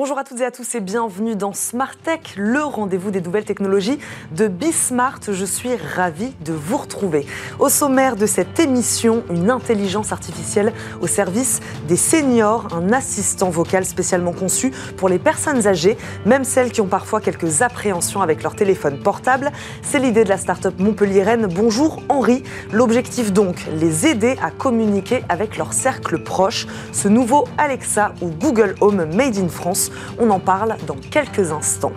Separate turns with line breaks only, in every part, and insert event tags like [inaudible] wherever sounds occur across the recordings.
Bonjour à toutes et à tous et bienvenue dans Smart Tech, le rendez-vous des nouvelles technologies de Bismart. Je suis ravie de vous retrouver. Au sommaire de cette émission, une intelligence artificielle au service des seniors, un assistant vocal spécialement conçu pour les personnes âgées, même celles qui ont parfois quelques appréhensions avec leur téléphone portable. C'est l'idée de la start-up montpelliéraine Bonjour Henri. L'objectif donc, les aider à communiquer avec leur cercle proche. Ce nouveau Alexa ou Google Home Made in France on en parle dans quelques instants.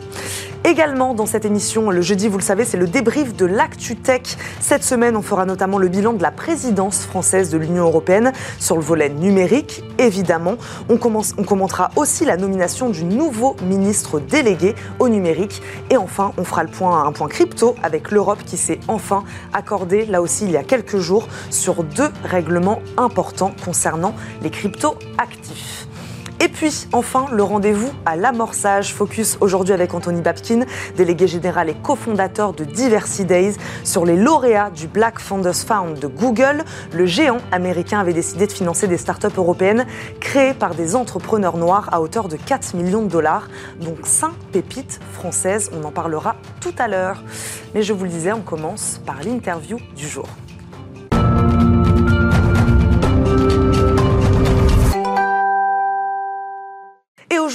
Également dans cette émission, le jeudi, vous le savez, c'est le débrief de l'ActuTech. Cette semaine, on fera notamment le bilan de la présidence française de l'Union européenne sur le volet numérique, évidemment. On, commence, on commentera aussi la nomination du nouveau ministre délégué au numérique. Et enfin, on fera le point, un point crypto avec l'Europe qui s'est enfin accordé, là aussi il y a quelques jours, sur deux règlements importants concernant les cryptos actifs. Et puis, enfin, le rendez-vous à l'amorçage. Focus aujourd'hui avec Anthony Babkin, délégué général et cofondateur de Diversity Days, sur les lauréats du Black Founders Fund de Google. Le géant américain avait décidé de financer des startups européennes créées par des entrepreneurs noirs à hauteur de 4 millions de dollars. Donc 5 pépites françaises, on en parlera tout à l'heure. Mais je vous le disais, on commence par l'interview du jour.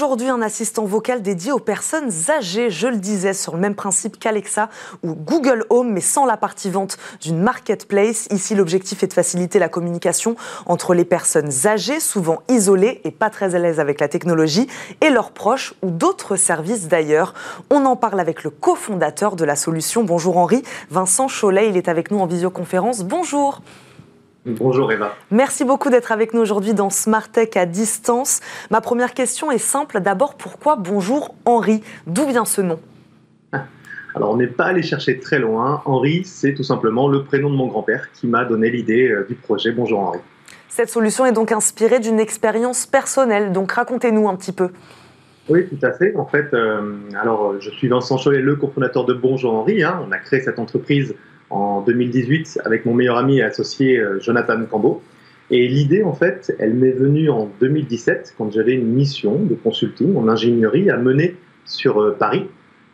Aujourd'hui un assistant vocal dédié aux personnes âgées, je le disais, sur le même principe qu'Alexa ou Google Home, mais sans la partie vente d'une marketplace. Ici, l'objectif est de faciliter la communication entre les personnes âgées, souvent isolées et pas très à l'aise avec la technologie, et leurs proches ou d'autres services d'ailleurs. On en parle avec le cofondateur de la solution. Bonjour Henri, Vincent Cholet, il est avec nous en visioconférence. Bonjour.
Bonjour Eva.
Merci beaucoup d'être avec nous aujourd'hui dans Smart Tech à distance. Ma première question est simple. D'abord, pourquoi Bonjour Henri? D'où vient ce nom?
Alors, on n'est pas allé chercher très loin. Henri, c'est tout simplement le prénom de mon grand-père qui m'a donné l'idée euh, du projet Bonjour Henri.
Cette solution est donc inspirée d'une expérience personnelle. Donc, racontez-nous un petit peu.
Oui, tout à fait. En fait, euh, alors, je suis Vincent Cholet, le cofondateur de Bonjour Henri. Hein. On a créé cette entreprise en 2018 avec mon meilleur ami et associé euh, Jonathan Cambo. Et l'idée, en fait, elle m'est venue en 2017 quand j'avais une mission de consulting en ingénierie à mener sur euh, Paris.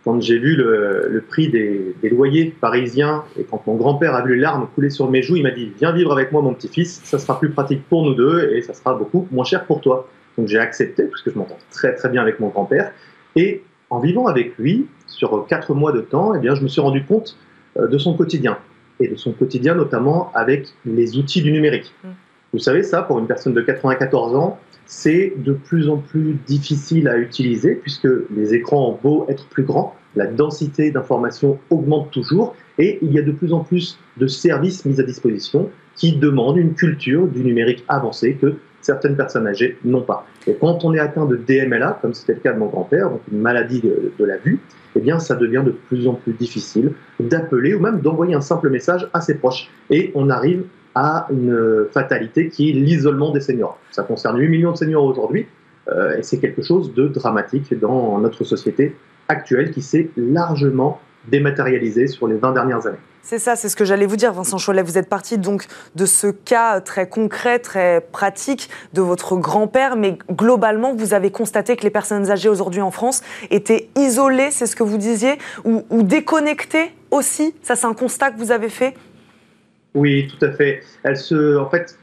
Quand j'ai vu le, prix des, loyers parisiens et quand mon grand-père a vu les larmes couler sur mes joues, il m'a dit Viens vivre avec moi, mon petit-fils, ça sera plus pratique pour nous deux et ça sera beaucoup moins cher pour toi. Donc j'ai accepté, puisque je m'entends très très bien avec mon grand-père. Et en vivant avec lui, sur quatre mois de temps, eh bien, je me suis rendu compte euh, de son quotidien, et de son quotidien notamment avec les outils du numérique. Mm. Vous savez, ça, pour une personne de 94 ans, c'est de plus en plus difficile à utiliser puisque les écrans ont beau être plus grands, la densité d'informations augmente toujours et il y a de plus en plus de services mis à disposition qui demandent une culture du numérique avancée que certaines personnes âgées n'ont pas. Et quand on est atteint de DMLA, comme c'était le cas de mon grand-père, donc une maladie de, la vue, eh bien, ça devient de plus en plus difficile d'appeler ou même d'envoyer un simple message à ses proches. Et on arrive à une fatalité qui est l'isolement des seniors. Ça concerne 8 millions de seniors aujourd'hui, euh, et c'est quelque chose de dramatique dans notre société actuelle qui s'est largement dématérialisée sur les 20 dernières années.
C'est ça, c'est ce que j'allais vous dire, Vincent Cholet. Vous êtes parti donc de ce cas très concret, très pratique de votre grand-père, mais globalement, vous avez constaté que les personnes âgées aujourd'hui en France étaient isolées, c'est ce que vous disiez, ou, déconnectées aussi? Ça, c'est un constat que vous avez fait?
Oui, tout à fait. Se, en fait,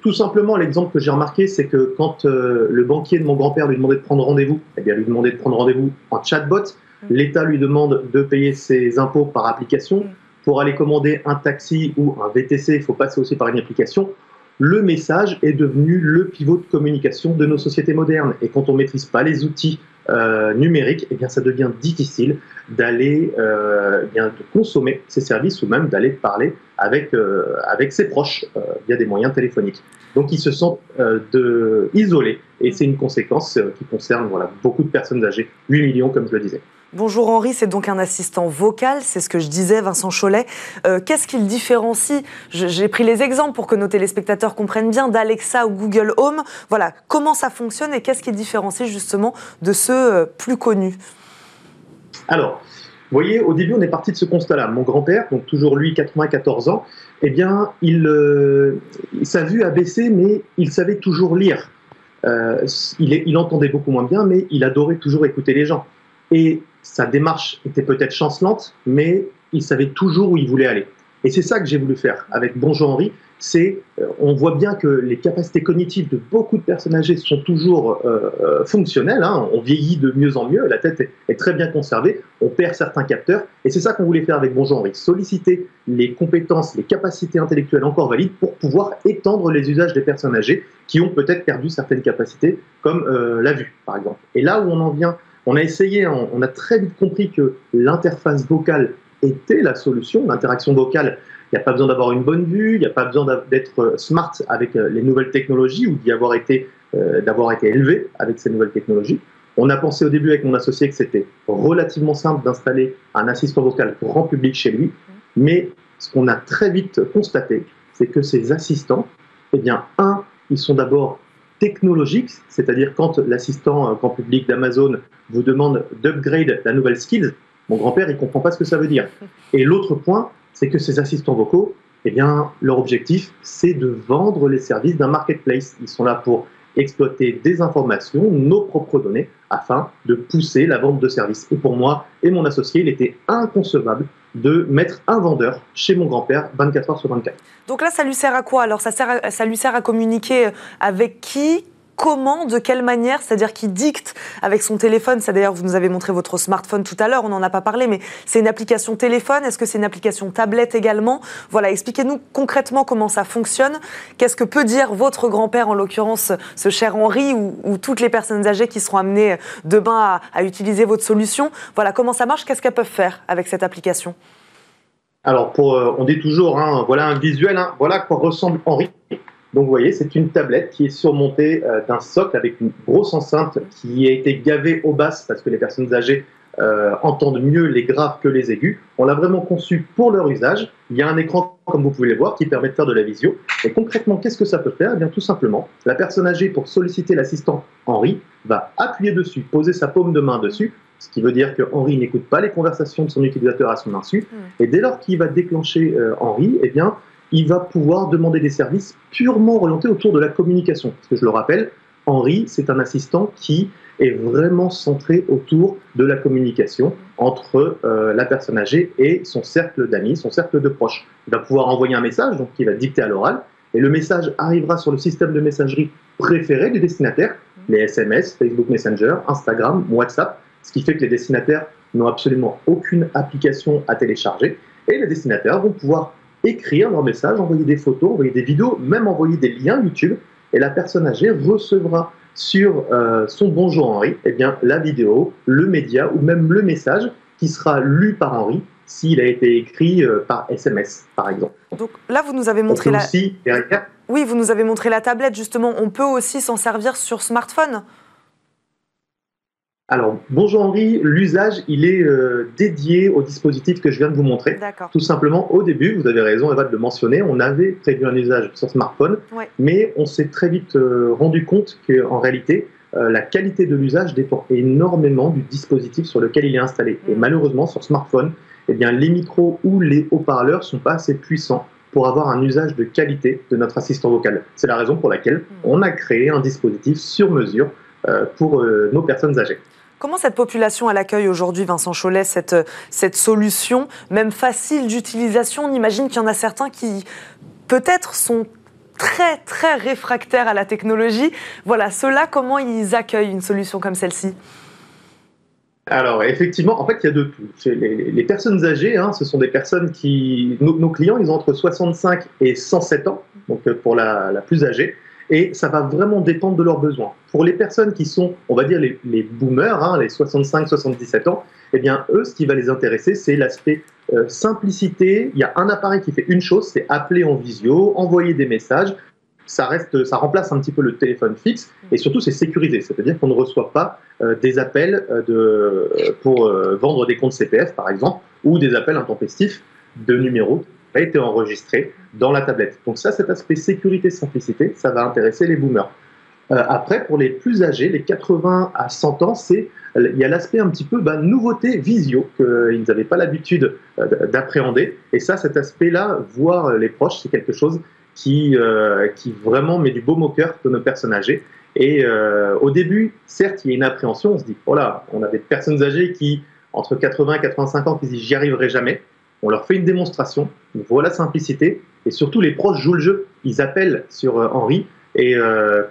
tout simplement, l'exemple que j'ai remarqué, c'est que quand euh, le banquier de mon grand-père lui demandait de prendre rendez-vous, eh bien, lui demandait de prendre rendez-vous en chatbot. Mmh. L'État lui demande de payer ses impôts par application. Mmh pour aller commander un taxi ou un VTC, il faut passer aussi par une application. Le message est devenu le pivot de communication de nos sociétés modernes. Et quand on ne maîtrise pas les outils euh, numériques, eh bien, ça devient difficile d'aller euh, eh de consommer ces services ou même d'aller parler avec, euh, avec ses proches via des moyens téléphoniques. Donc ils se sentent de, isolés et c'est une conséquence qui concerne voilà, beaucoup de personnes âgées, 8 millions comme je le disais.
Bonjour Henri, c'est donc un assistant vocal, c'est ce que je disais, Vincent Cholet. Euh, qu'est-ce qu'il différencie J'ai pris les exemples pour que nos téléspectateurs comprennent bien d'Alexa ou Google Home. Voilà, comment ça fonctionne et qu'est-ce qui différencie justement de ceux euh, plus connus?
Alors, vous voyez, au début, on est parti de ce constat-là. Mon grand-père, donc toujours lui, 94 ans, eh bien, il, euh, sa vue a baissé, mais il savait toujours lire. il, il entendait beaucoup moins bien, mais il adorait toujours écouter les gens. Et sa démarche était peut-être chancelante, mais il savait toujours où il voulait aller. Et c'est ça que j'ai voulu faire avec Bonjour Henri. C'est, euh, on voit bien que les capacités cognitives de beaucoup de personnes âgées sont toujours euh, euh, fonctionnelles. Hein. On vieillit de mieux en mieux, la tête est, très bien conservée, on perd certains capteurs. Et c'est ça qu'on voulait faire avec Bonjour Henri solliciter les compétences, les capacités intellectuelles encore valides pour pouvoir étendre les usages des personnes âgées qui ont peut-être perdu certaines capacités, comme la vue, par exemple. Et là où on en vient on a essayé, on a très vite compris que l'interface vocale était la solution. L'interaction vocale, il n'y a pas besoin d'avoir une bonne vue, il n'y a pas besoin d'être euh, smart avec euh, les nouvelles technologies ou été, euh, d'avoir été élevé avec ces nouvelles technologies. On a pensé au début avec mon associé que c'était relativement simple d'installer un assistant vocal grand public chez lui, mais ce qu'on a très vite constaté, c'est que ces assistants, eh bien, un, ils sont d'abord technologique, c'est-à-dire quand l'assistant grand public d'Amazon vous demande d'upgrade la nouvelle skills, mon grand-père, il comprend pas ce que ça veut dire. Et l'autre point, c'est que ces assistants vocaux, eh bien, leur objectif, c'est de vendre les services d'un marketplace. Ils sont là pour exploiter des informations, nos propres données, afin de pousser la vente de services. Et pour moi et mon associé, il était inconcevable de mettre un vendeur chez mon grand-père 24 heures sur 24.
Donc là, ça lui sert à quoi Alors, ça, sert ça lui sert à communiquer avec qui? Comment, de quelle manière, c'est-à-dire qu'il dicte avec son téléphone. Ça d'ailleurs, vous nous avez montré votre smartphone tout à l'heure, on n'en a pas parlé, mais c'est une application téléphone. Est-ce que c'est une application tablette également? Voilà, expliquez-nous concrètement comment ça fonctionne. Qu'est-ce que peut dire votre grand-père, en l'occurrence ce cher Henri, ou, toutes les personnes âgées qui seront amenées demain à, utiliser votre solution? Voilà, comment ça marche? Qu'est-ce qu'elles peuvent faire avec cette application?
Alors, pour, euh, on dit toujours, hein, voilà un visuel, hein, voilà à quoi ressemble Henri. Donc vous voyez, c'est une tablette qui est surmontée euh, d'un socle avec une grosse enceinte qui a été gavée au basses parce que les personnes âgées euh, entendent mieux les graves que les aigus. On l'a vraiment conçu pour leur usage. Il y a un écran, comme vous pouvez le voir, qui permet de faire de la visio. Et concrètement, qu'est-ce que ça peut faire? Eh bien, tout simplement, la personne âgée, pour solliciter l'assistant Henri, va appuyer dessus, poser sa paume de main dessus, ce qui veut dire que Henri n'écoute pas les conversations de son utilisateur à son insu. Mmh. Et dès lors qu'il va déclencher euh, Henri, eh bien, il va pouvoir demander des services purement orientés autour de la communication. Parce que je le rappelle, Henri, c'est un assistant qui est vraiment centré autour de la communication entre euh, la personne âgée et son cercle d'amis, son cercle de proches. Il va pouvoir envoyer un message, donc qui va dicter à l'oral, et le message arrivera sur le système de messagerie préféré du destinataire, les SMS, Facebook Messenger, Instagram, WhatsApp, ce qui fait que les destinataires n'ont absolument aucune application à télécharger, et les destinataires vont pouvoir écrire leur message, envoyer des photos, envoyer des vidéos, même envoyer des liens YouTube, et la personne âgée recevra sur euh, son Bonjour Henri eh bien, la vidéo, le média ou même le message qui sera lu par Henri s'il a été écrit euh, par SMS, par exemple.
Donc là, vous nous avez montré la... Oui, vous nous avez montré la tablette, justement. On peut aussi s'en servir sur smartphone
alors, bonjour Henri, l'usage, il est euh, dédié au dispositif que je viens de vous montrer. Tout simplement, au début, vous avez raison Eva de le mentionner, on avait prévu un usage sur smartphone, mais on s'est très vite euh, rendu compte qu'en réalité, euh, la qualité de l'usage dépend énormément du dispositif sur lequel il est installé. Et mm. malheureusement, sur smartphone, eh bien, les micros ou les haut-parleurs sont pas assez puissants pour avoir un usage de qualité de notre assistant vocal. C'est la raison pour laquelle mm. on a créé un dispositif sur mesure pour nos personnes âgées.
Comment cette population elle accueille aujourd'hui, Vincent Cholet, cette, cette solution, même facile d'utilisation? On imagine qu'il y en a certains qui, peut-être, sont très, très réfractaires à la technologie. Voilà, ceux-là, comment ils accueillent une solution comme celle-ci?
Alors, effectivement, en fait, il y a de tout. Les, personnes âgées, hein, ce sont des personnes qui. Nos, clients, ils ont entre 65 et 107 ans, donc euh, pour la plus âgée et ça va vraiment dépendre de leurs besoins. Pour les personnes qui sont, on va dire, les, boomers, hein, les 65-77 ans, eh bien, eux, ce qui va les intéresser, c'est l'aspect euh, simplicité. Il y a un appareil qui fait une chose, c'est appeler en visio, envoyer des messages. Ça, reste, ça remplace un petit peu le téléphone fixe et surtout c'est sécurisé, c'est-à-dire qu'on ne reçoit pas euh, des appels euh, pour vendre des comptes CPF par exemple ou des appels intempestifs de numéros a été enregistré dans la tablette. Donc ça, cet aspect sécurité-simplicité, ça va intéresser les boomers. Euh, après, pour les plus âgés, les 80 à 100 ans, c'est il y a l'aspect un petit peu bah, nouveauté visio qu'ils n'avaient pas l'habitude euh, d'appréhender. Et ça, cet aspect-là, voir les proches, c'est quelque chose qui, euh, qui vraiment met du baume au cœur de nos personnes âgées. Et au début, certes, il y a une appréhension. On se dit, voilà, oh on a des personnes âgées qui, entre 80 et 85 ans, qui disent, j'y arriverai jamais. On leur fait une démonstration. On voit la simplicité. Et surtout, les proches jouent le jeu. Ils appellent sur Henri. Et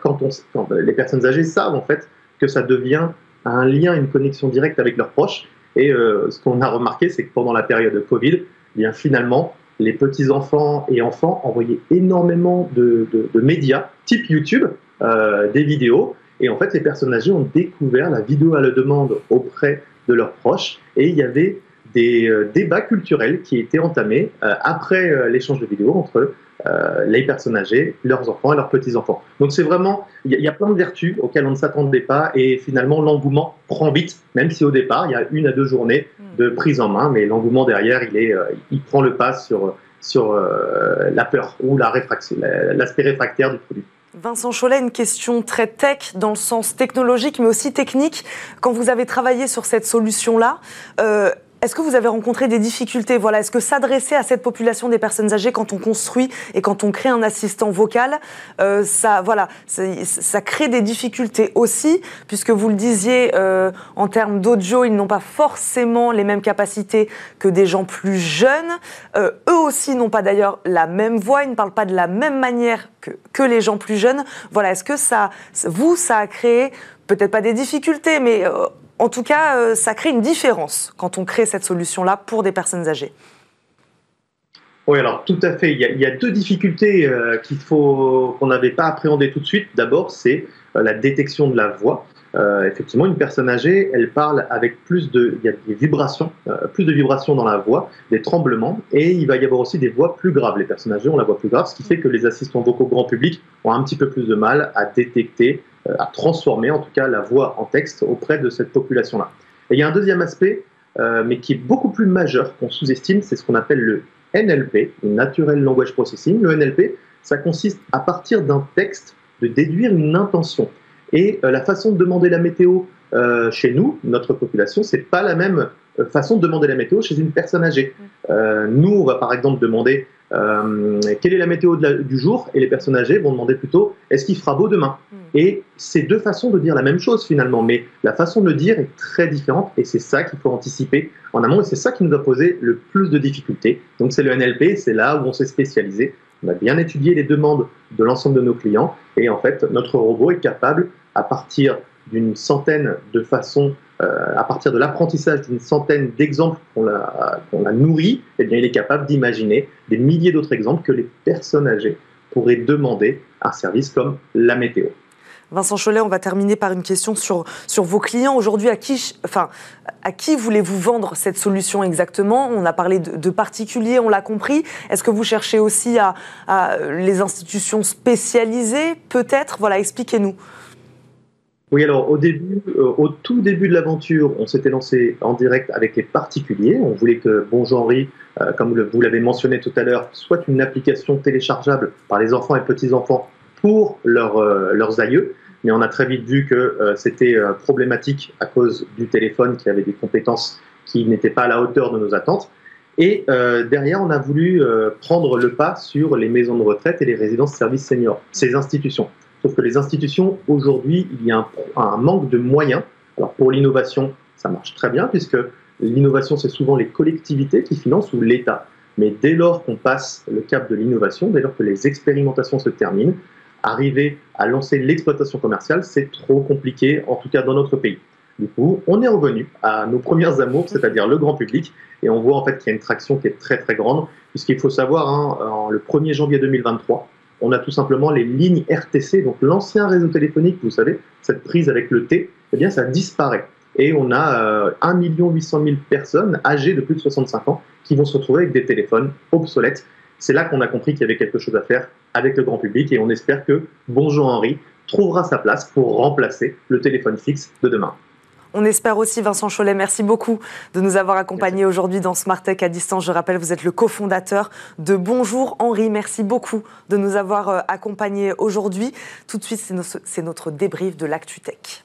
quand, on, quand les personnes âgées savent, en fait, que ça devient un lien, une connexion directe avec leurs proches. Et euh, ce qu'on a remarqué, c'est que pendant la période de Covid, eh bien finalement, les petits-enfants et enfants envoyaient énormément de, médias, type YouTube, euh, des vidéos. Et en fait, les personnes âgées ont découvert la vidéo à la demande auprès de leurs proches. Et il y avait des euh, débats culturels qui étaient entamés après l'échange de vidéos entre euh, les personnes âgées, leurs enfants et leurs petits-enfants. Donc c'est vraiment, il y, a plein de vertus auxquelles on ne s'attendait pas et finalement l'engouement prend vite, même si au départ il y a une à deux journées de prise en main, mais l'engouement derrière, il, est, euh, il prend le pas sur, sur euh, la peur ou la l'aspect réfractaire du produit.
Vincent Cholet, une question très tech dans le sens technologique mais aussi technique. Quand vous avez travaillé sur cette solution-là, est-ce que vous avez rencontré des difficultés? Voilà, est-ce que s'adresser à cette population des personnes âgées quand on construit et quand on crée un assistant vocal, euh, ça, voilà, ça, crée des difficultés aussi, puisque vous le disiez, euh, en termes d'audio, ils n'ont pas forcément les mêmes capacités que des gens plus jeunes. Euh, eux aussi n'ont pas d'ailleurs la même voix, ils ne parlent pas de la même manière que, que les gens plus jeunes. Voilà, est-ce que ça, vous, ça a créé peut-être pas des difficultés, mais en tout cas, euh, ça crée une différence quand on crée cette solution-là pour des personnes âgées.
Oui, alors tout à fait. Il y a, deux difficultés euh, qu'il faut qu'on n'avait pas appréhendées tout de suite. D'abord, c'est euh, la détection de la voix. effectivement, une personne âgée, elle parle avec plus de, il y a des vibrations, plus de vibrations dans la voix, des tremblements, et il va y avoir aussi des voix plus graves. Les personnes âgées ont la voix plus grave, ce qui fait que les assistants vocaux grand public ont un petit peu plus de mal à détecter à transformer en tout cas la voix en texte auprès de cette population-là. Et il y a un deuxième aspect, euh, mais qui est beaucoup plus majeur, qu'on sous-estime, c'est ce qu'on appelle le NLP, le Natural Language Processing. Le NLP, ça consiste à partir d'un texte de déduire une intention. Et euh, la façon de demander la météo chez nous, notre population, c'est pas la même façon de demander la météo chez une personne âgée. nous, on va par exemple demander euh, quelle est la météo du jour Et les personnes âgées vont demander plutôt est-ce qu'il fera beau demain? Et c'est deux façons de dire la même chose finalement, mais la façon de le dire est très différente et c'est ça qu'il faut anticiper en amont et c'est ça qui nous a posé le plus de difficultés. Donc c'est le NLP, c'est là où on s'est spécialisé. On a bien étudié les demandes de l'ensemble de nos clients et en fait notre robot est capable à partir d'une centaine de façons euh, à partir de l'apprentissage d'une centaine d'exemples qu'on a, a nourris, eh bien, il est capable d'imaginer des milliers d'autres exemples que les personnes âgées pourraient demander un service comme la météo.
Vincent Cholet, on va terminer par une question sur, vos clients. Aujourd'hui, à qui, voulez-vous vendre cette solution exactement? On a parlé de, particuliers, on l'a compris. Est-ce que vous cherchez aussi à, les institutions spécialisées Peut-être? Voilà, expliquez-nous.
Oui, alors au début, euh, au tout début de l'aventure, on s'était lancé en direct avec les particuliers. On voulait que Bonjour Henri, euh, comme vous l'avez mentionné tout à l'heure, soit une application téléchargeable par les enfants et petits-enfants pour euh, leurs aïeux. Mais on a très vite vu que c'était problématique à cause du téléphone qui avait des compétences qui n'étaient pas à la hauteur de nos attentes. Et derrière, on a voulu prendre le pas sur les maisons de retraite et les résidences services seniors, ces institutions. Sauf que les institutions, aujourd'hui, il y a un, manque de moyens. Alors pour l'innovation, ça marche très bien, puisque l'innovation, c'est souvent les collectivités qui financent ou l'État. Mais dès lors qu'on passe le cap de l'innovation, dès lors que les expérimentations se terminent, arriver à lancer l'exploitation commerciale, c'est trop compliqué, en tout cas dans notre pays. Du coup, on est revenu à nos premières amours, c'est-à-dire le grand public, et on voit en fait qu'il y a une traction qui est très très grande, puisqu'il faut savoir, hein, le 1er janvier 2023, on a tout simplement les lignes RTC, donc l'ancien réseau téléphonique, vous savez, cette prise avec le T, eh bien ça disparaît. Et on a euh, 1 800 000 personnes âgées de plus de 65 ans qui vont se retrouver avec des téléphones obsolètes. C'est là qu'on a compris qu'il y avait quelque chose à faire avec le grand public et on espère que Bonjour Henri trouvera sa place pour remplacer le téléphone fixe de demain.
On espère aussi, Vincent Cholet, merci beaucoup de nous avoir accompagnés aujourd'hui dans Smart Tech à distance. Je rappelle, vous êtes le cofondateur de Bonjour Henri. Merci beaucoup de nous avoir euh, accompagnés aujourd'hui. Tout de suite, c'est notre débrief de l'ActuTech.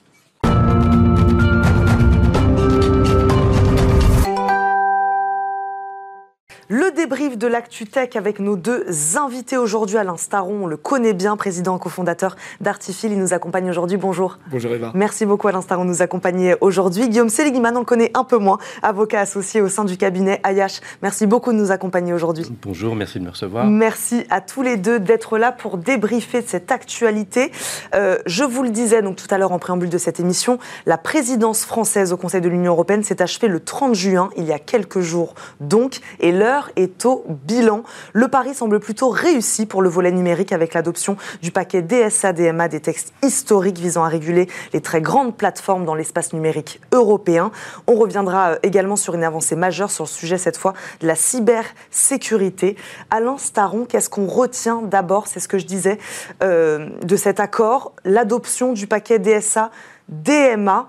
Le débrief de l'ActuTech avec nos deux invités aujourd'hui. Alain Staron, on le connaît bien, président cofondateur d'Artifil. Il nous accompagne aujourd'hui. Bonjour.
Bonjour Eva.
Merci beaucoup Alain Staron de nous accompagner aujourd'hui. Guillaume Seligman, on le connaît un peu moins, avocat associé au sein du cabinet Ayash. Merci beaucoup de nous accompagner aujourd'hui.
Bonjour, merci de me recevoir.
Merci à tous les deux d'être là pour débriefer de cette actualité. Euh, je vous le disais donc tout à l'heure en préambule de cette émission, la présidence française au Conseil de l'Union européenne s'est achevée le 30 juin, il y a quelques jours donc, et l'heure est au bilan. Le pari semble plutôt réussi pour le volet numérique avec l'adoption du paquet DSA-DMA, des textes historiques visant à réguler les très grandes plateformes dans l'espace numérique européen. On reviendra euh, également sur une avancée majeure sur le sujet cette fois de la cybersécurité. Alain Staron, qu'est-ce qu'on retient d'abord, c'est ce que je disais, euh, de cet accord, l'adoption du paquet DSA-DMA.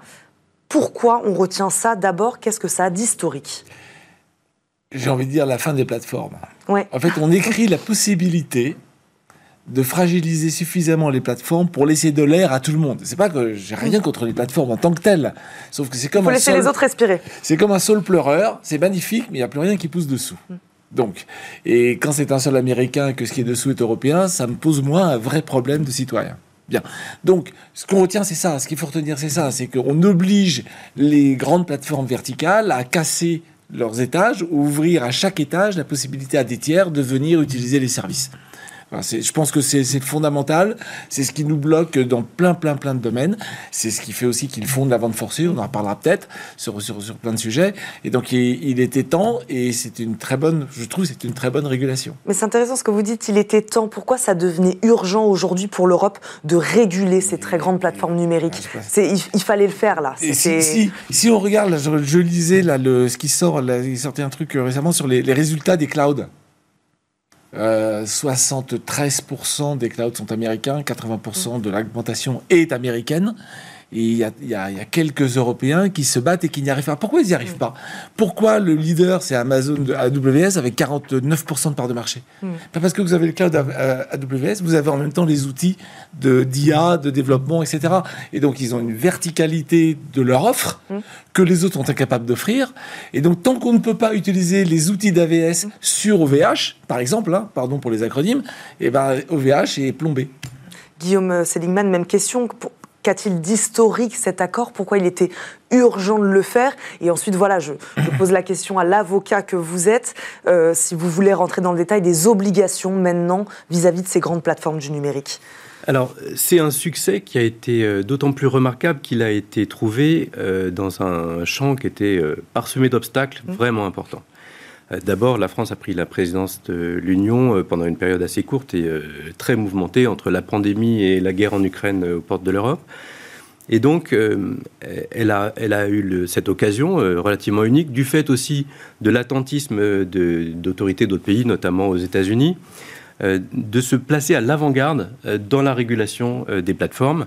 Pourquoi on retient ça d'abord? Qu'est-ce que ça a d'historique?
J'ai envie de dire la fin des plateformes. En fait, on écrit la possibilité de fragiliser suffisamment les plateformes pour laisser de l'air à tout le monde. C'est pas que j'ai rien contre les plateformes en tant que telles, sauf que c'est comme
Faut laisser les autres respirer.
C'est comme un sol pleureur, c'est magnifique, mais il n'y a plus rien qui pousse dessous. Mm. Donc, et quand c'est un sol américain que ce qui est dessous est européen, ça me pose moins un vrai problème de citoyen. Bien. Donc, ce qu'on retient, c'est ça. Ce qu'il faut retenir, c'est ça. C'est qu'on oblige les grandes plateformes verticales à casser leurs étages, ouvrir à chaque étage la possibilité à des tiers de venir utiliser les services je pense que c'est fondamental. C'est ce qui nous bloque dans plein, plein, plein de domaines. C'est ce qui fait aussi qu'ils font de la vente forcée. On en reparlera peut-être sur, sur, sur, plein de sujets. Et donc, il, était temps, et c'est une très bonne, je trouve, c'est une très bonne régulation.
Mais c'est intéressant ce que vous dites. Il était temps. Pourquoi ça devenait urgent aujourd'hui pour l'Europe de réguler ces très grandes plateformes numériques? Il, il, fallait le faire là.
Si, si, on regarde, je, lisais là, le, ce qui sort, il sortait un truc euh, récemment sur les, les résultats des clouds. 73% euh, des clouds sont américains, 80% de l'augmentation est américaine. Et il y, a, y a, quelques Européens qui se battent et qui n'y arrivent pas. Pourquoi ils n'y arrivent pas? Pourquoi le leader, c'est Amazon de AWS avec 49% de part de marché? Mm. Pas parce que vous avez le cloud AWS, vous avez en même temps les outils de d'IA, de développement, etc. Et donc, ils ont une verticalité de leur offre mm. que les autres sont incapables d'offrir. Et donc, tant qu'on ne peut pas utiliser les outils d'AWS mm. sur OVH, par exemple, hein, pardon pour les acronymes, et eh ben, OVH est plombé.
Guillaume Seligman, même question. Qu'a-t-il d'historique cet accord? Pourquoi il était urgent de le faire? Et ensuite, voilà, je, pose la question à l'avocat que vous êtes, euh, si vous voulez rentrer dans le détail des obligations maintenant vis-à-vis de ces grandes plateformes du numérique.
Alors, c'est un succès qui a été euh, d'autant plus remarquable qu'il a été trouvé euh, dans un champ qui était parsemé d'obstacles mmh. vraiment importants. Euh, d'abord, la France a pris la présidence de l'Union euh, pendant une période assez courte et euh, très mouvementée entre la pandémie et la guerre en Ukraine aux portes de l'Europe. Et donc, elle, a, elle a eu cette occasion relativement unique, du fait aussi de l'attentisme d'autorités d'autres pays, notamment aux États-Unis, de se placer à l'avant-garde dans la régulation des plateformes.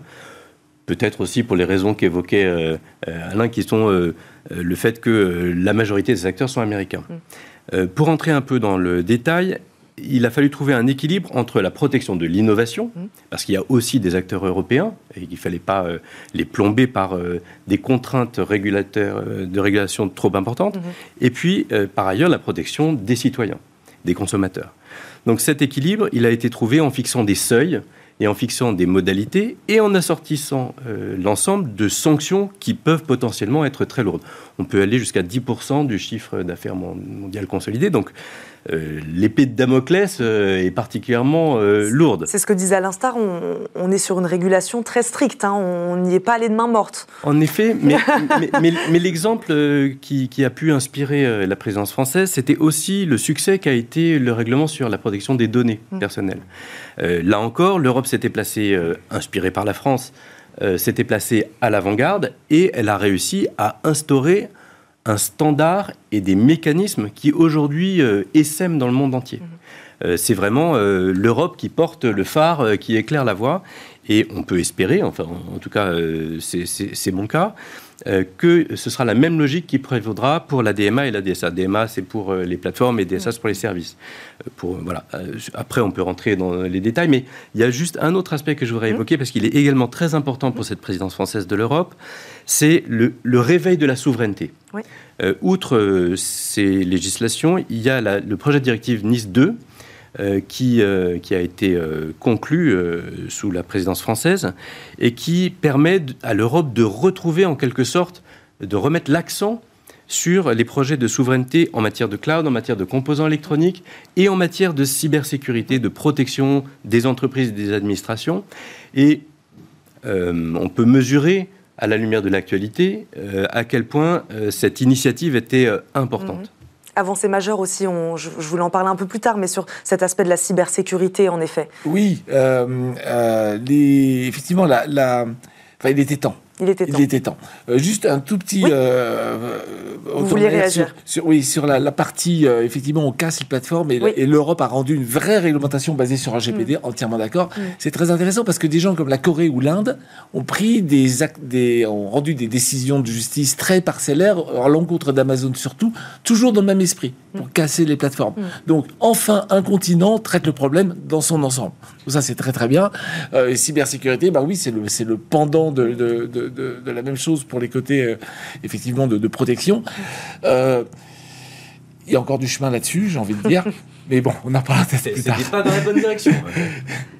Peut-être aussi pour les raisons qu'évoquait Alain, qui sont le fait que la majorité des acteurs sont américains. Mm. Euh, pour entrer un peu dans le détail, il a fallu trouver un équilibre entre la protection de l'innovation, mmh. parce qu'il y a aussi des acteurs européens, et qu'il ne fallait pas euh, les plomber par euh, des contraintes régulateurs, de régulation trop importantes, mmh. et puis, par ailleurs, la protection des citoyens, des consommateurs. Donc cet équilibre, il a été trouvé en fixant des seuils et en fixant des modalités et en assortissant l'ensemble de sanctions qui peuvent potentiellement être très lourdes on peut aller jusqu'à 10% du chiffre d'affaires mondial consolidé. Donc, euh, l'épée de Damoclès euh, est particulièrement euh, lourde.
C'est ce que disait Alain Star, on, est sur une régulation très stricte, hein. on n'y est pas allé de main morte.
En effet, mais, [laughs] mais, l'exemple qui, a pu inspirer la présidence française, c'était aussi le succès qu'a été le règlement sur la protection des données mm. personnelles. là encore, l'Europe s'était placée, inspirée par la France, s'était placée à l'avant-garde et elle a réussi à instaurer un standard et des mécanismes qui aujourd'hui euh, essaiment dans le monde entier. Mhm. Euh, c'est vraiment l'Europe qui porte le phare, qui éclaire la voie. Et on peut espérer, enfin en tout cas c'est mon cas, euh, que ce sera la même logique qui prévaudra pour la DMA et la DSA. DMA, c'est pour euh, les plateformes et DSA, c'est pour les services. Euh, pour, voilà. Après, on peut rentrer dans les détails, mais il y a juste un autre aspect que je voudrais mmh. évoquer, parce qu'il est également très important pour cette présidence française de l'Europe, c'est le, réveil de la souveraineté. outre ces législations, il y a le projet de directive Nice 2, euh, qui, euh, qui, a été euh, conclu sous la présidence française et qui permet à l'Europe de retrouver en quelque sorte, de remettre l'accent sur les projets de souveraineté en matière de cloud, en matière de composants électroniques et en matière de cybersécurité, de protection des entreprises et des administrations. Et on peut mesurer, à la lumière de l'actualité, à quel point cette initiative était importante. Mhm
avancée majeure aussi, je, voulais en parler un peu plus tard, mais sur cet aspect de la cybersécurité, en effet.
Oui, euh, euh, effectivement, il était temps.
Il était temps.
Il était temps. Euh, juste un tout petit.
Euh, Vous vouliez réagir
sur, Oui, sur la, partie, euh, effectivement, on casse les plateformes et, l'Europe a rendu une vraie réglementation basée sur un GPD, mm. entièrement d'accord. Mm. C'est très intéressant parce que des gens comme la Corée ou l'Inde ont pris des, ont rendu des décisions de justice très parcellaires à l'encontre d'Amazon surtout, toujours dans le même esprit, pour mm. casser les plateformes. Donc, enfin, un continent traite le problème dans son ensemble. Ça, c'est très très bien. et cybersécurité, bah oui, c'est le, le pendant de, de de, la même chose pour les côtés, euh, effectivement, de, protection. Euh, il y a encore du chemin là-dessus, j'ai envie de dire. [laughs] Mais bon, on en parlera peut-être plus tard.
pas dans la bonne direction. [laughs]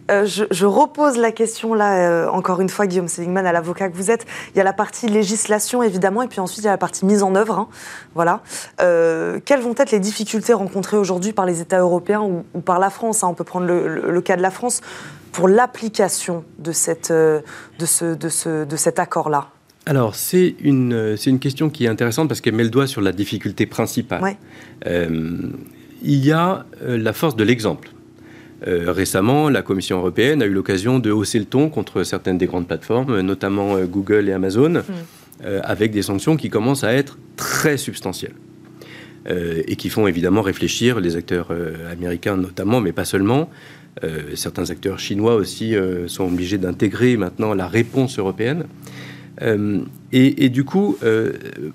Euh, je, repose la question là, encore une fois, Guillaume Seligman, à l'avocat que vous êtes. Il y a la partie législation, évidemment, et puis ensuite, il y a la partie mise en œuvre. Hein. voilà. quelles vont être les difficultés rencontrées aujourd'hui par les États européens ou, par la France hein? On peut prendre le, cas de la France pour l'application de, cette, euh, de, ce, de, ce, de cet accord-là
alors, c'est une, euh, c'est une question qui est intéressante parce qu'elle met le doigt sur la difficulté principale. Euh, il y a la force de l'exemple. récemment, la Commission européenne a eu l'occasion de hausser le ton contre certaines des grandes plateformes, notamment Google et Amazon, hmm. avec des sanctions qui commencent à être très substantielles. Et qui font évidemment réfléchir les acteurs américains notamment, mais pas seulement, euh, certains acteurs chinois aussi euh, sont obligés d'intégrer maintenant la réponse européenne. Euh, et, du coup,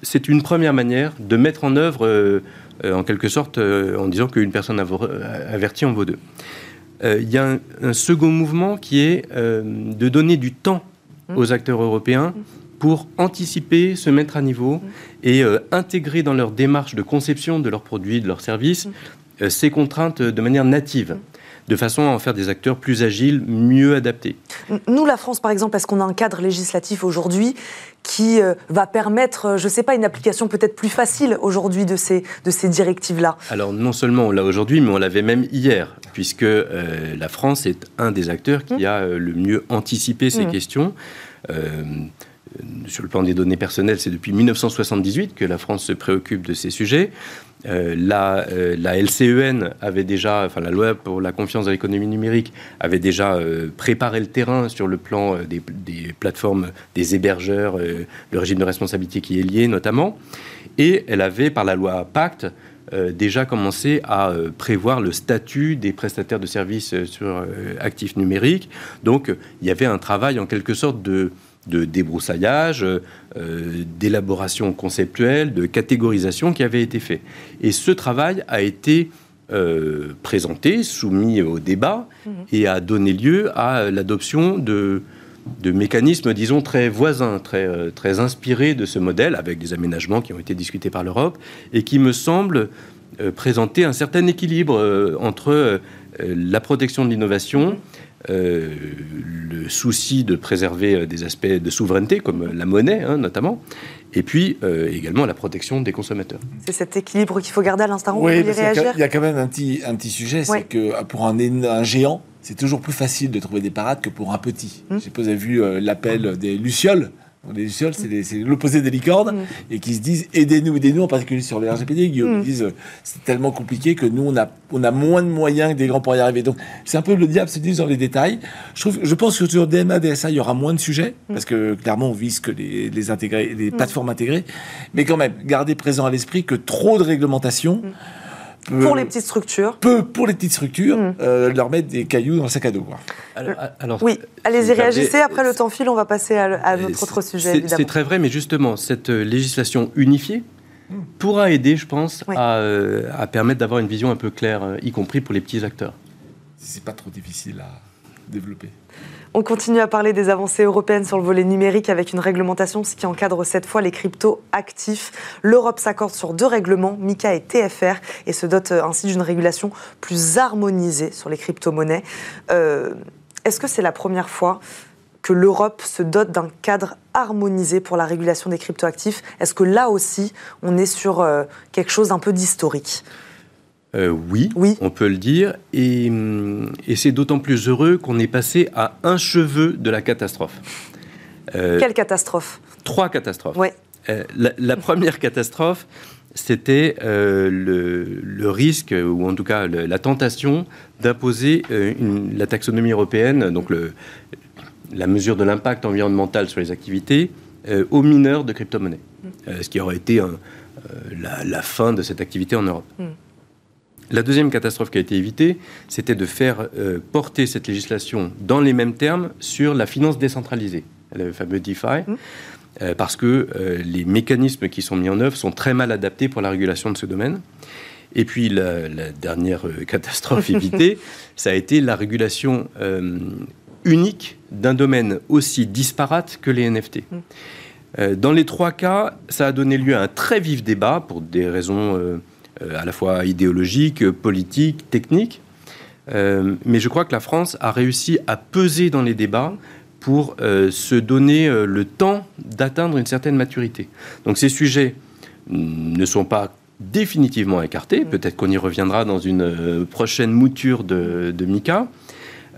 c'est une première manière de mettre en œuvre, en quelque sorte, en disant qu'une personne avertie en vaut deux. Il y a un, second mouvement qui est de donner du temps mmh. aux acteurs européens pour anticiper, se mettre à niveau mmh. et intégrer dans leur démarche de conception de leurs produits, de leurs services, mmh. ces contraintes de manière native de façon à en faire des acteurs plus agiles, mieux adaptés.
Nous, la France, par exemple, est-ce qu'on a un cadre législatif aujourd'hui qui euh, va permettre, euh, je ne sais pas, une application peut-être plus facile aujourd'hui de ces, de ces directives-là?
Alors non seulement on l'a aujourd'hui, mais on l'avait même hier, puisque euh, la France est un des acteurs qui mmh. a le mieux anticipé ces mmh. questions. Sur le plan des données personnelles, c'est depuis 1978 que la France se préoccupe de ces sujets. Euh, la, euh, LCEN avait déjà, enfin la loi pour la confiance dans l'économie numérique avait déjà euh, préparé le terrain sur le plan des, plateformes, des hébergeurs, le régime de responsabilité qui est lié notamment. Et elle avait, par la loi Pacte, déjà commencé à prévoir le statut des prestataires de services sur actifs numériques. Donc il y avait un travail en quelque sorte de de débroussaillage, euh, d'élaboration conceptuelle, de catégorisation qui avait été fait. Et ce travail a été euh, présenté, soumis au débat mhm. et a donné lieu à l'adoption de, mécanismes, disons, très voisins, très, euh, très inspirés de ce modèle, avec des aménagements qui ont été discutés par l'Europe et qui me semblent présenter un certain équilibre entre la protection de l'innovation, mhm. Euh, le souci de préserver euh, des aspects de souveraineté, comme la monnaie hein, notamment, et puis euh, également la protection des consommateurs.
C'est cet équilibre qu'il faut garder à l'instant
oui, il y, a quand même un petit, un petit sujet, c'est que pour un, un géant, c'est toujours plus facile de trouver des parades que pour un petit. Hum. Je sais pas, vous avez vu l'appel des Lucioles les lucioles, c'est l'opposé des licornes, mm. et qui se disent aidez-nous, aidez-nous, en particulier sur les RGPD. Ils mm. disent c'est tellement compliqué que nous, on a, on a moins de moyens que des grands pour y arriver. Donc, c'est un peu le diable se dit dans les détails. Je, trouve, je pense que sur DMA, DSA, il y aura moins de sujets, mm. parce que clairement, on vise que les, les, les plateformes intégrées. Mais quand même, gardez présent à l'esprit que trop de réglementation
pour les petites structures.
Peu pour les petites structures, mm. leur mettre des cailloux dans le sac à dos. Quoi.
Alors, oui, allez-y, réagissez. Après le temps file, on va passer à, notre autre sujet.
C'est très vrai, mais justement, cette législation unifiée, pourra aider, je pense, à, à, permettre d'avoir une vision un peu claire, y compris pour les petits acteurs.
C'est pas trop difficile à développer.
On continue à parler des avancées européennes sur le volet numérique avec une réglementation qui encadre cette fois les cryptos actifs. L'Europe s'accorde sur deux règlements, MICA et TFR, et se dote euh, ainsi d'une régulation plus harmonisée sur les crypto-monnaies. Euh, est-ce que c'est la première fois que l'Europe se dote d'un cadre harmonisé pour la régulation des cryptoactifs? Est-ce que là aussi, on est sur euh, quelque chose d'un peu d'historique?
Euh, oui, on peut le dire. Hum, et, c'est d'autant plus heureux qu'on est passé à un cheveu de la catastrophe.
Euh, Quelle catastrophe
Trois catastrophes.
Ouais.
Euh, la, première catastrophe, c'était le, risque, ou en tout cas la tentation, d'imposer la taxonomie européenne, donc la mesure de l'impact environnemental sur les activités, aux mineurs de crypto-monnaies. Mm. ce qui aurait été la, fin de cette activité en Europe. Mm. La deuxième catastrophe qui a été évitée, c'était de faire euh, porter cette législation dans les mêmes termes sur la finance décentralisée, le fameux DeFi. Mmh. Euh, parce que euh, les mécanismes qui sont mis en œuvre sont très mal adaptés pour la régulation de ce domaine. Et puis la, dernière catastrophe [laughs] évitée, ça a été la régulation unique d'un domaine aussi disparate que les NFT. Mmh. dans les trois cas, ça a donné lieu à un très vif débat pour des raisons à la fois idéologique, politique, technique. Euh, mais je crois que la France a réussi à peser dans les débats pour euh, se donner le temps d'atteindre une certaine maturité. Donc ces sujets ne sont pas définitivement écartés, peut-être qu'on y reviendra dans une prochaine mouture de, de MICA,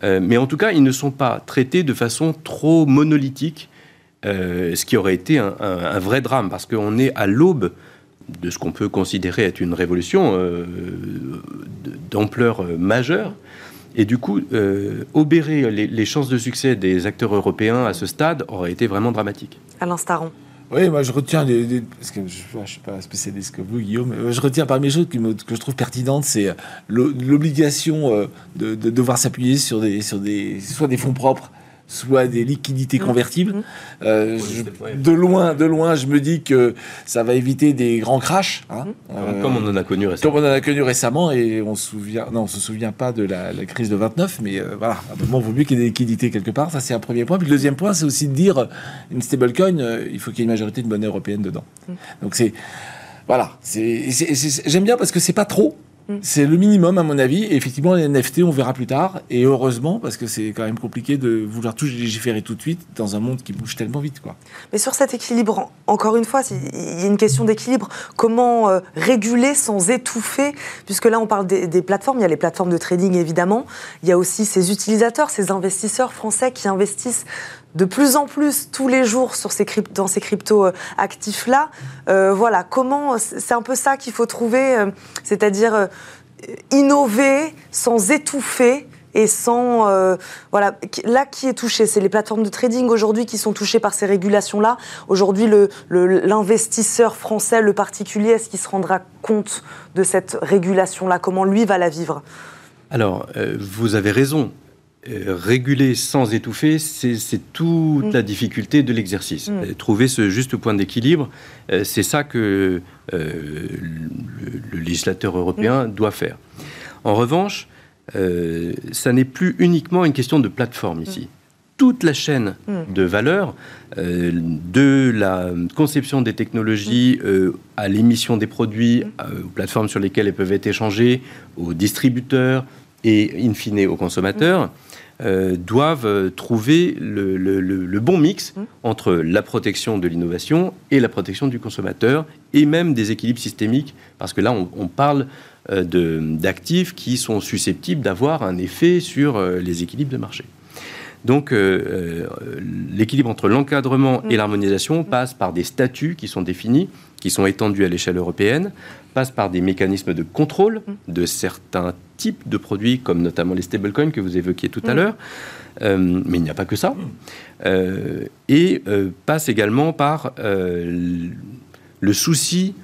mais en tout cas, ils ne sont pas traités de façon trop monolithique, ce qui aurait été un, un vrai drame, parce qu'on est à l'aube de ce qu'on peut considérer être une révolution euh, d'ampleur euh, majeure. Et du coup, euh, obérer les, chances de succès des acteurs européens à ce stade aurait été vraiment dramatique.
Alain Staron.
Oui, moi je retiens, parce que je ne suis pas spécialiste comme vous, Guillaume, mais je retiens parmi les choses que, je trouve pertinentes, c'est l'obligation de, de, devoir s'appuyer sur des, sur des, soit des fonds propres, soit des liquidités mmh. convertibles. Mmh. Euh, de loin, de loin, je me dis que ça va éviter des grands crashs. Hein.
Mmh. Euh, comme on en a connu récemment.
Comme on en a connu récemment, et on se souvient, non, on se souvient pas de la, crise de 29, mais euh, voilà, à un moment, il vaut mieux qu'il y ait des liquidités quelque part. Ça, c'est un premier point. Puis le deuxième point, c'est aussi de dire une stablecoin, il faut qu'il y ait une majorité de monnaie européenne dedans. Donc c'est voilà, j'aime bien parce que c'est pas trop. Mm. C'est le minimum, à mon avis. Et effectivement, les NFT, on verra plus tard. Et heureusement, parce que c'est quand même compliqué de vouloir tout légiférer tout de suite dans un monde qui bouge tellement vite. Quoi.
Mais sur cet équilibre, encore une fois, il y a une question d'équilibre. Comment euh, réguler sans étouffer? Puisque là, on parle des, des, plateformes. Il y a les plateformes de trading, évidemment. Il y a aussi ces utilisateurs, ces investisseurs français qui investissent de plus en plus tous les jours sur ces dans ces crypto actifs là. Euh, voilà, comment c'est un peu ça qu'il faut trouver, euh, c'est-à-dire euh, innover sans étouffer et sans voilà là qui est touché? C'est les plateformes de trading aujourd'hui qui sont touchées par ces régulations là aujourd'hui l'investisseur français le particulier est-ce qu'il se rendra compte de cette régulation là comment lui va la vivre?
Alors vous avez raison euh, réguler sans étouffer, c'est toute mm. la difficulté de l'exercice. Mm. Euh, trouver ce juste point d'équilibre, euh, c'est ça que le, législateur européen mm. doit faire. En revanche, ça n'est plus uniquement une question de plateforme ici. Toute la chaîne de valeur, de la conception des technologies à l'émission des produits, aux plateformes sur lesquelles elles peuvent être échangées, aux distributeurs et in fine aux consommateurs, euh, doivent euh, trouver le, bon mix mmh. entre la protection de l'innovation et la protection du consommateur, et même des équilibres systémiques, parce que là, on, parle euh, d'actifs qui sont susceptibles d'avoir un effet sur les équilibres de marché. Donc, l'équilibre entre l'encadrement et mmh. l'harmonisation mmh. passe par des statuts qui sont définis, qui sont étendus à l'échelle européenne, passe par des mécanismes de contrôle de certains types de produits, comme notamment les stablecoins que vous évoquiez tout à mm. l'heure. Euh, mais il n'y a pas que ça. Euh, et euh, passe également par le souci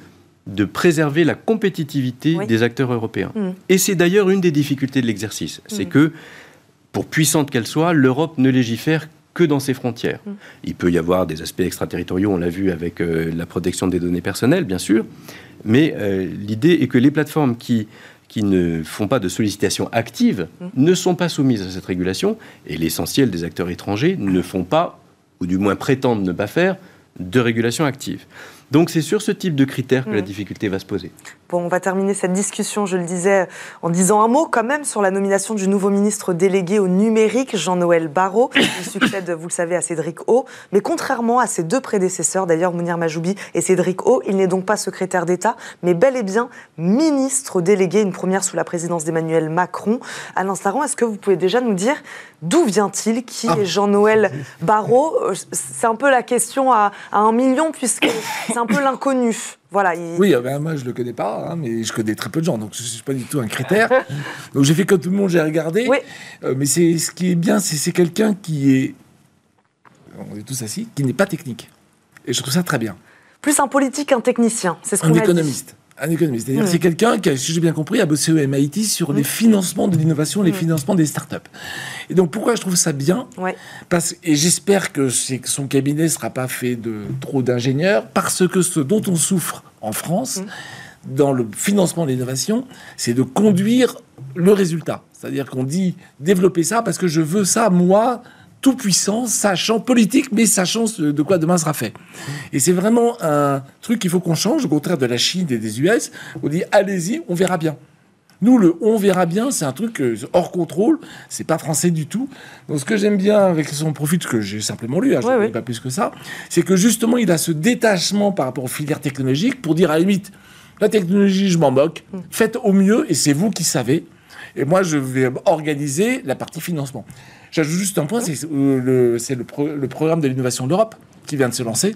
de préserver la compétitivité des acteurs européens. Mm. Et c'est d'ailleurs une des difficultés de l'exercice. C'est mm. que, pour puissante qu'elle soit, l'Europe ne légifère que dans ses frontières. Mm. Il peut y avoir des aspects extraterritoriaux, on l'a vu avec la protection des données personnelles, bien sûr, mais euh, l'idée est que les plateformes qui, qui ne font pas de sollicitation active ne sont pas soumises à cette régulation, et l'essentiel des acteurs étrangers ne font pas, ou du moins prétendent ne pas faire, de régulation active. Donc c'est sur ce type de critères que la mm. difficulté va se poser.
Bon, on va terminer cette discussion, je le disais, en disant un mot quand même sur la nomination du nouveau ministre délégué au numérique, Jean-Noël Barrot. Il succède, vous le savez, à Cédric O. Mais contrairement à ses deux prédécesseurs, d'ailleurs Mounir Majoubi et Cédric O, il n'est donc pas secrétaire d'État, mais bel et bien ministre délégué, une première sous la présidence d'Emmanuel Macron. Alain Staron, est-ce que vous pouvez déjà nous dire d'où vient-il? Qui ah. est Jean-Noël Barrot? C'est un peu la question à, à un million, puisque [coughs] un peu l'inconnu. Voilà,
Oui, ah ben, moi je le connais pas, hein, mais je connais très peu de gens, donc ce n'est pas du tout un critère. [laughs] donc j'ai fait comme tout le monde, j'ai regardé. Euh, mais c'est ce qui est bien, c'est c'est quelqu'un qui est, on est tous assis, qui n'est pas technique. Et je trouve ça très bien.
Plus un politique qu'un technicien, c'est ce qu'on
a Un économiste. Un économiste. C'est-à-dire c'est quelqu'un qui, si j'ai bien compris, a bossé au MIT sur les financements de l'innovation, les financements des startups. Et donc, pourquoi je trouve ça bien parce, Et j'espère que, que son cabinet ne sera pas fait de trop d'ingénieurs, parce que ce dont on souffre en France, dans le financement de l'innovation, c'est de conduire le résultat. C'est-à-dire qu'on dit développer ça parce que je veux ça, moi, tout puissant, sachant politique, mais sachant de quoi demain sera fait. Et c'est vraiment un truc qu'il faut qu'on change, au contraire de la Chine et des US. On dit allez-y, on verra bien. Nous, le on verra bien, c'est un truc euh, hors contrôle, c'est pas français du tout. Donc, ce que j'aime bien avec son profil, ce que j'ai simplement lu, hein, je ne pas plus que ça, c'est que justement, il a ce détachement par rapport aux filières technologiques pour dire à la limite, la technologie, je m'en moque, mm. faites au mieux et c'est vous qui savez. Et moi, je vais organiser la partie financement. J'ajoute juste un point, c'est euh, le, programme de l'innovation de l'Europe qui vient de se lancer.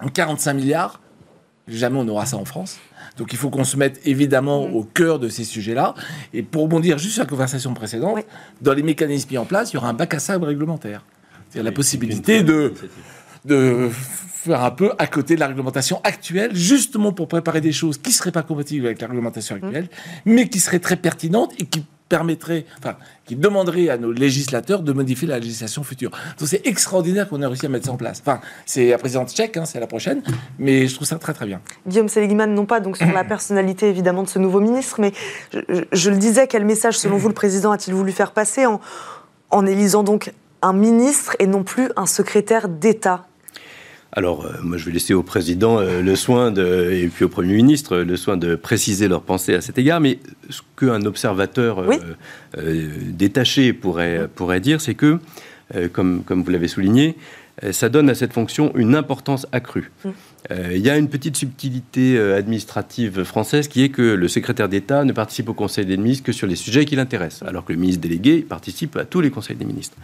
en 45 milliards. Jamais on aura ça en France. Donc il faut qu'on se mette évidemment au cœur de ces sujets-là. Et pour rebondir juste sur la conversation précédente, dans les mécanismes mis en place, il y aura un bac à sable réglementaire. C'est-à-dire la possibilité de, de faire un peu à côté de la réglementation actuelle, justement pour préparer des choses qui ne seraient pas compatibles avec la réglementation actuelle, mais qui seraient très pertinentes et qui permettrait, enfin, qui demanderait à nos législateurs de modifier la législation future. Donc c'est extraordinaire qu'on ait réussi à mettre ça en place. Enfin, c'est la présidente tchèque, hein, c'est la prochaine, mais je trouve ça très très bien.
Guillaume Seligman, non pas donc sur la [clears throat] personnalité évidemment de ce nouveau ministre, mais je, le disais, quel message selon vous le président a-t-il voulu faire passer en, en élisant donc un ministre et non plus un secrétaire d'État?
Alors, euh, moi, je vais laisser au président euh, le soin de, et puis au Premier ministre le soin de préciser leurs pensées à cet égard. Mais ce qu'un observateur euh, détaché pourrait, pourrait dire, c'est que, comme, comme vous l'avez souligné, ça donne à cette fonction une importance accrue. Mm. Euh, il y a une petite subtilité euh, administrative française qui est que le secrétaire d'État ne participe au Conseil des ministres que sur les sujets qui l'intéressent, alors que le ministre délégué participe à tous les conseils des ministres.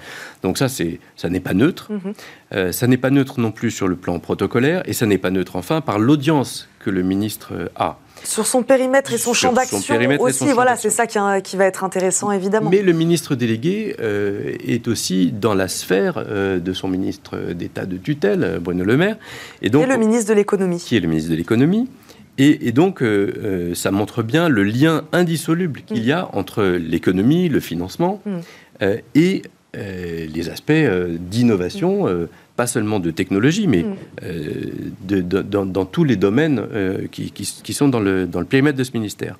Donc ça, c'est, ça n'est pas neutre. Mhm. Euh, ça n'est pas neutre non plus sur le plan protocolaire, et ça n'est pas neutre enfin par l'audience que le ministre a.
Sur son périmètre et son champ d'action aussi, voilà, c'est ça qui, va être intéressant évidemment.
Mais le ministre délégué euh, est aussi dans la sphère euh, de son ministre d'État de tutelle, Bruno Le Maire.
Et donc, qui est le ministre de l'économie.
Qui est le ministre de l'économie. Et, donc, euh, ça montre bien le lien indissoluble qu'il mm. y a entre l'économie, le financement mm. et les aspects d'innovation. Mm pas seulement de technologie, mais mm. euh, dans, tous les domaines euh, qui, sont dans le, dans le périmètre de ce ministère.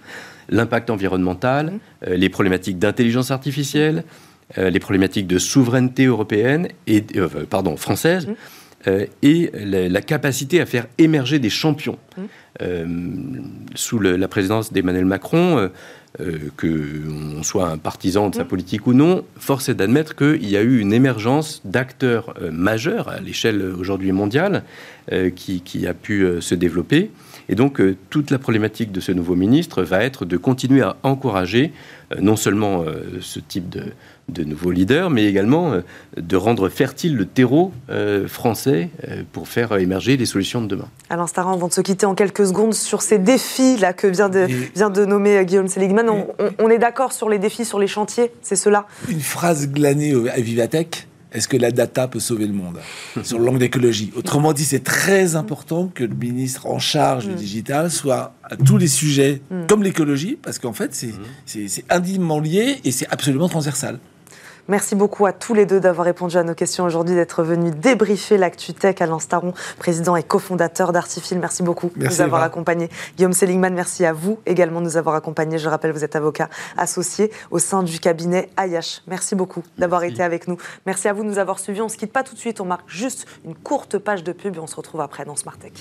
L'impact environnemental, mm. euh, les problématiques d'intelligence artificielle, les problématiques de souveraineté européenne et pardon française. Mm. et la, capacité à faire émerger des champions. sous la présidence d'Emmanuel Macron, euh, qu'on soit un partisan de sa politique ou non, force est d'admettre qu'il y a eu une émergence d'acteurs euh, majeurs à l'échelle aujourd'hui mondiale euh, qui, qui, a pu se développer. Et donc, toute la problématique de ce nouveau ministre va être de continuer à encourager non seulement ce type de, de nouveaux leaders, mais également euh, de rendre fertile le terreau euh, français euh, pour faire émerger les solutions de demain.
Alain Starin, avant de se quitter en quelques secondes sur ces défis là que vient de, vient de nommer Guillaume Seligman, on, est d'accord sur les défis, sur les chantiers, c'est cela?
Une phrase glanée à Vivatech est-ce que la data peut sauver le monde? [laughs] Sur l'angle d'écologie Autrement dit, c'est très important que le ministre en charge du mm. digital soit à tous les sujets, mm. comme l'écologie, parce qu'en fait, c'est mm. indimement lié et c'est absolument transversal.
Merci beaucoup à tous les deux d'avoir répondu à nos questions aujourd'hui, d'être venus débriefer l'actu tech. Alain Staron, président et cofondateur d'Artifil, merci beaucoup de nous avoir accompagnés. Guillaume Seligman, merci à vous également de nous avoir accompagnés. Je rappelle, vous êtes avocat associé au sein du cabinet Ayash. Merci beaucoup d'avoir été avec nous. Merci à vous de nous avoir suivis. On ne se quitte pas tout de suite, on marque juste une courte page de pub et on se retrouve après dans Smart Tech.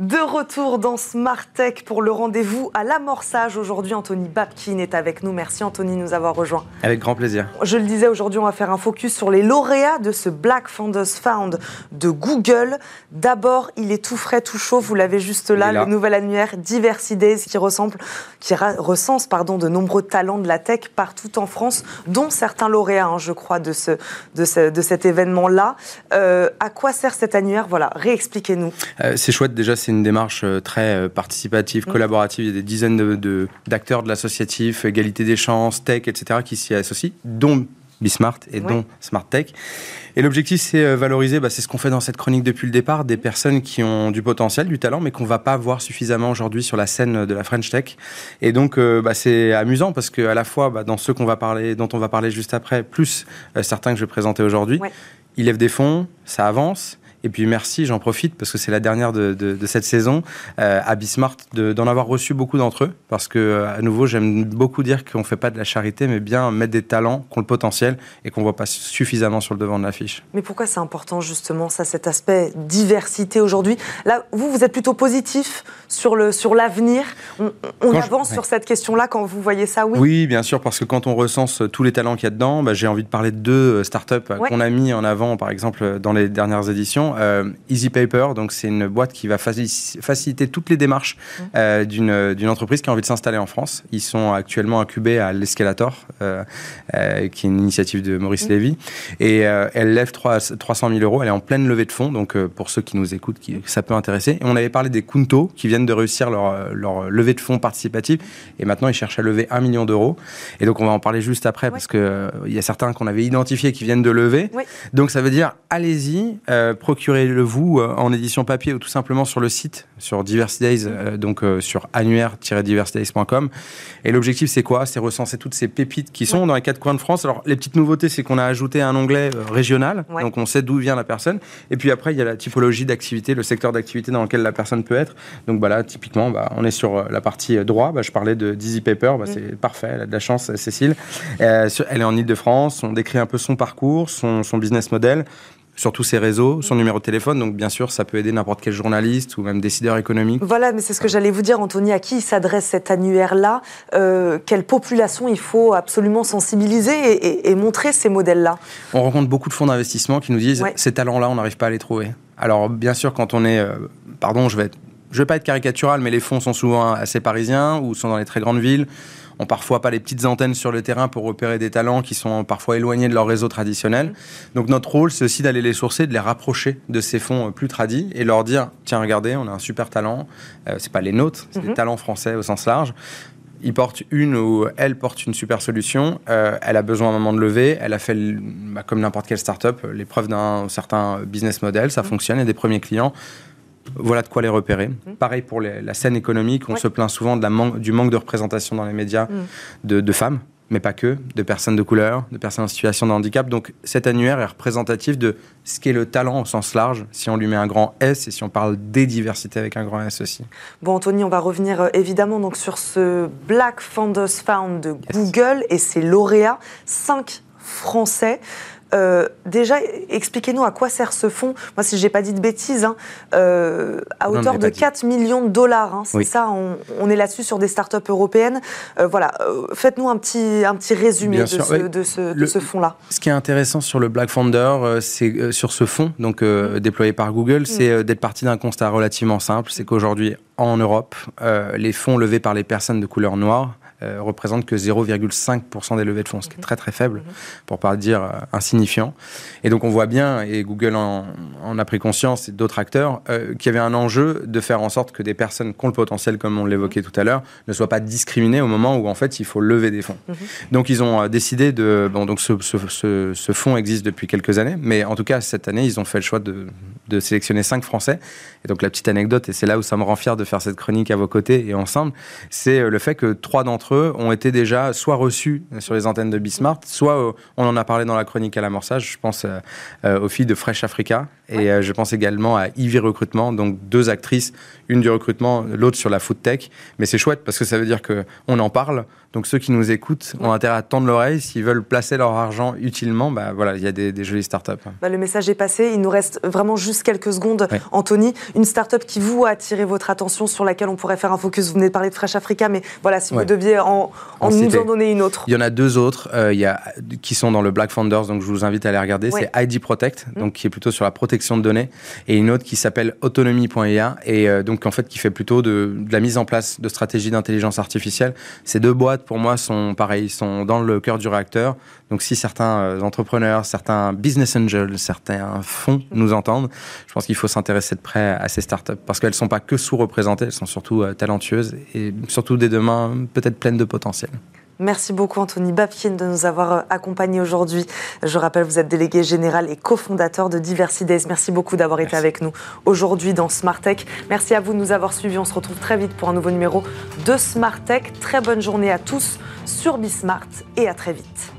De retour dans Smart Tech pour le rendez-vous à l'amorçage. Aujourd'hui, Anthony Babkin est avec nous. Merci Anthony de nous avoir rejoints.
Avec grand plaisir.
Je le disais, aujourd'hui, on va faire un focus sur les lauréats de ce Black Founders Found de Google. D'abord, il est tout frais, tout chaud. Vous l'avez juste là, le nouvel annuaire Diversity Days qui, ressemble, qui recense pardon, de nombreux talents de la tech partout en France, dont certains lauréats, hein, je crois, de, ce, de, de cet événement-là. Euh, à quoi sert cet annuaire? Voilà, réexpliquez-nous.
Euh, c'est chouette déjà c'est une démarche euh, très euh, participative, mm. collaborative. Il y a des dizaines d'acteurs de, de, l'associatif, égalité des chances, tech, etc., qui s'y associent, dont Bismart et dont Smart Tech. Et l'objectif, c'est euh, valoriser, bah, c'est ce qu'on fait dans cette chronique depuis le départ, des personnes qui ont du potentiel, du talent, mais qu'on va pas voir suffisamment aujourd'hui sur la scène de la French Tech. Et donc, bah, c'est amusant parce que à la fois, bah, dans ceux qu'on va parler, dont on va parler juste après, plus certains que je vais présenter aujourd'hui, ils lèvent des fonds, ça avance. Et puis merci, j'en profite parce que c'est la dernière de, cette saison euh, à Bismart d'en avoir reçu beaucoup d'entre eux parce que euh, à nouveau j'aime beaucoup dire qu'on fait pas de la charité mais bien mettre des talents qui ont le potentiel et qu'on voit pas suffisamment sur le devant de l'affiche.
Mais pourquoi c'est important justement ça cet aspect diversité aujourd'hui? Là vous vous êtes plutôt positif sur le sur l'avenir? On, avance sur cette question-là quand vous voyez ça oui?
Oui bien sûr parce que quand on recense tous les talents qu'il y a dedans, bah, j'ai envie de parler de deux euh, startups qu'on a mis en avant par exemple dans les dernières éditions euh, Easy Paper. Donc, c'est une boîte qui va faciliter toutes les démarches mmh. euh, d'une entreprise qui a envie de s'installer en France. Ils sont actuellement incubés à l'Escalator, euh, qui est une initiative de Maurice mmh. Lévy. Et elle lève 300 000 euros. Elle est en pleine levée de fonds. Donc, pour ceux qui nous écoutent, qui, ça peut intéresser. Et on avait parlé des Kunto qui viennent de réussir leur, leur levée de fonds participative. Et maintenant, ils cherchent à lever 1 million d'euros. Et donc, on va en parler juste après parce qu'il il y a certains qu'on avait identifiés qui viennent de lever. Donc, ça veut dire, allez-y, procurez procurez-le vous euh, en édition papier ou tout simplement sur le site, sur Diversity Days, euh, donc euh, sur annuaire-diversitydays.com. Et l'objectif, c'est quoi? C'est recenser toutes ces pépites qui sont dans les quatre coins de France. Alors, les petites nouveautés, c'est qu'on a ajouté un onglet régional, donc on sait d'où vient la personne. Et puis après, il y a la typologie d'activité, le secteur d'activité dans lequel la personne peut être. Donc, bah là, typiquement, bah, on est sur la partie droit. Bah, je parlais de Dizzy Paper, bah, c'est parfait, elle a de la chance, Cécile. elle est en Ile-de-France, on décrit un peu son parcours, son, son business model sur tous ses réseaux, son numéro de téléphone. Donc, bien sûr, ça peut aider n'importe quel journaliste ou même décideur économique.
Voilà, mais c'est ce que j'allais vous dire, Anthony. À qui s'adresse cet annuaire-là? Euh, Quelle population il faut absolument sensibiliser et, montrer ces modèles-là?
On rencontre beaucoup de fonds d'investissement qui nous disent ces talents-là, on n'arrive pas à les trouver. Alors, bien sûr, quand on est. Euh, pardon, je vais, je vais pas être caricatural, mais les fonds sont souvent assez parisiens ou sont dans les très grandes villes ont parfois pas les petites antennes sur le terrain pour repérer des talents qui sont parfois éloignés de leur réseau traditionnel. Donc notre rôle, c'est aussi d'aller les sourcer, de les rapprocher de ces fonds euh, plus tradis et leur dire tiens, regardez, on a un super talent. Euh, c'est pas les nôtres, c'est des mhm. talents français au sens large il porte une ou elle porte une super solution, euh, elle a besoin à un moment de lever, elle a fait, bah, comme n'importe quelle startup, l'épreuve d'un certain business model, ça mhm. fonctionne, il y a des premiers clients. Voilà de quoi les repérer. Mmh. Pareil pour la scène économique, on se plaint souvent de la du manque de représentation dans les médias mmh. de, femmes, mais pas que, de personnes de couleur, de personnes en situation de handicap. Donc cet annuaire est représentatif de ce qu'est le talent au sens large, si on lui met un grand S et si on parle des diversités avec un grand S aussi.
Bon Anthony, on va revenir euh, évidemment donc sur ce Black Founders Found de Google et ses lauréats, cinq Français. Euh, déjà, expliquez-nous à quoi sert ce fonds. Moi, si je n'ai pas dit de bêtises, hein, euh, à hauteur de 4 millions de dollars. Hein, c'est ça, on, est là-dessus sur des startups européennes. Euh, voilà, faites-nous un petit, un petit résumé de ce, de ce, fonds-là.
Ce qui est intéressant sur le Black Founder, c'est sur ce fonds, donc mm. déployé par Google, mm. c'est d'être parti d'un constat relativement simple, c'est qu'aujourd'hui, en Europe, les fonds levés par les personnes de couleur noire euh, représente que 0,5% des levées de fonds, ce qui est très très faible, pour pas dire euh, insignifiant. Et donc on voit bien, et Google en, a pris conscience, et d'autres acteurs, euh, qu'il y avait un enjeu de faire en sorte que des personnes qui ont le potentiel, comme on l'évoquait tout à l'heure, ne soient pas discriminées au moment où en fait il faut lever des fonds. Donc ils ont décidé de... Bon, donc ce, ce, ce, fonds existe depuis quelques années, mais en tout cas cette année ils ont fait le choix de, de sélectionner cinq Français. Et donc la petite anecdote, et c'est là où ça me rend fier de faire cette chronique à vos côtés et ensemble, c'est le fait que trois d'entre eux ont été déjà soit reçus sur les antennes de Bismart, soit euh, on en a parlé dans la chronique à l'amorçage. Je pense euh, euh, aux filles de Fresh Africa et je pense également à Ivy Recrutement, donc deux actrices, une du recrutement, l'autre sur la food tech. Mais c'est chouette parce que ça veut dire que on en parle. Donc ceux qui nous écoutent ont intérêt à tendre l'oreille. S'ils veulent placer leur argent utilement, bah voilà, il y a des, des jolies startups.
Bah, le message est passé. Il nous reste vraiment juste quelques secondes, Anthony. Une startup qui vous a attiré votre attention, sur laquelle on pourrait faire un focus. Vous venez de parler de Fresh Africa, mais voilà, si vous deviez en, nous en donner une autre.
Il y en a deux autres euh, il y a, qui sont dans le Black Founders, donc je vous invite à les regarder. C'est ID Protect, mmh. donc qui est plutôt sur la protection de données, et une autre qui s'appelle Autonomy.ia, et euh, donc en fait qui fait plutôt de, de la mise en place de stratégies d'intelligence artificielle. Ces deux boîtes pour moi, sont pareils, sont dans le cœur du réacteur. Donc, si certains euh, entrepreneurs, certains business angels, certains fonds nous entendent, je pense qu'il faut s'intéresser de près à ces startups parce qu'elles ne sont pas que sous-représentées, elles sont surtout euh, talentueuses et surtout des demain peut-être pleines de potentiel.
Merci beaucoup Anthony Bapkin de nous avoir euh, accompagnés aujourd'hui. Je rappelle, vous êtes délégué général et cofondateur de Diversidays. Merci beaucoup d'avoir été avec nous aujourd'hui dans Smart Tech. Merci à vous de nous avoir suivis. On se retrouve très vite pour un nouveau numéro de Smart Tech. Très bonne journée à tous sur Bismart et à très vite.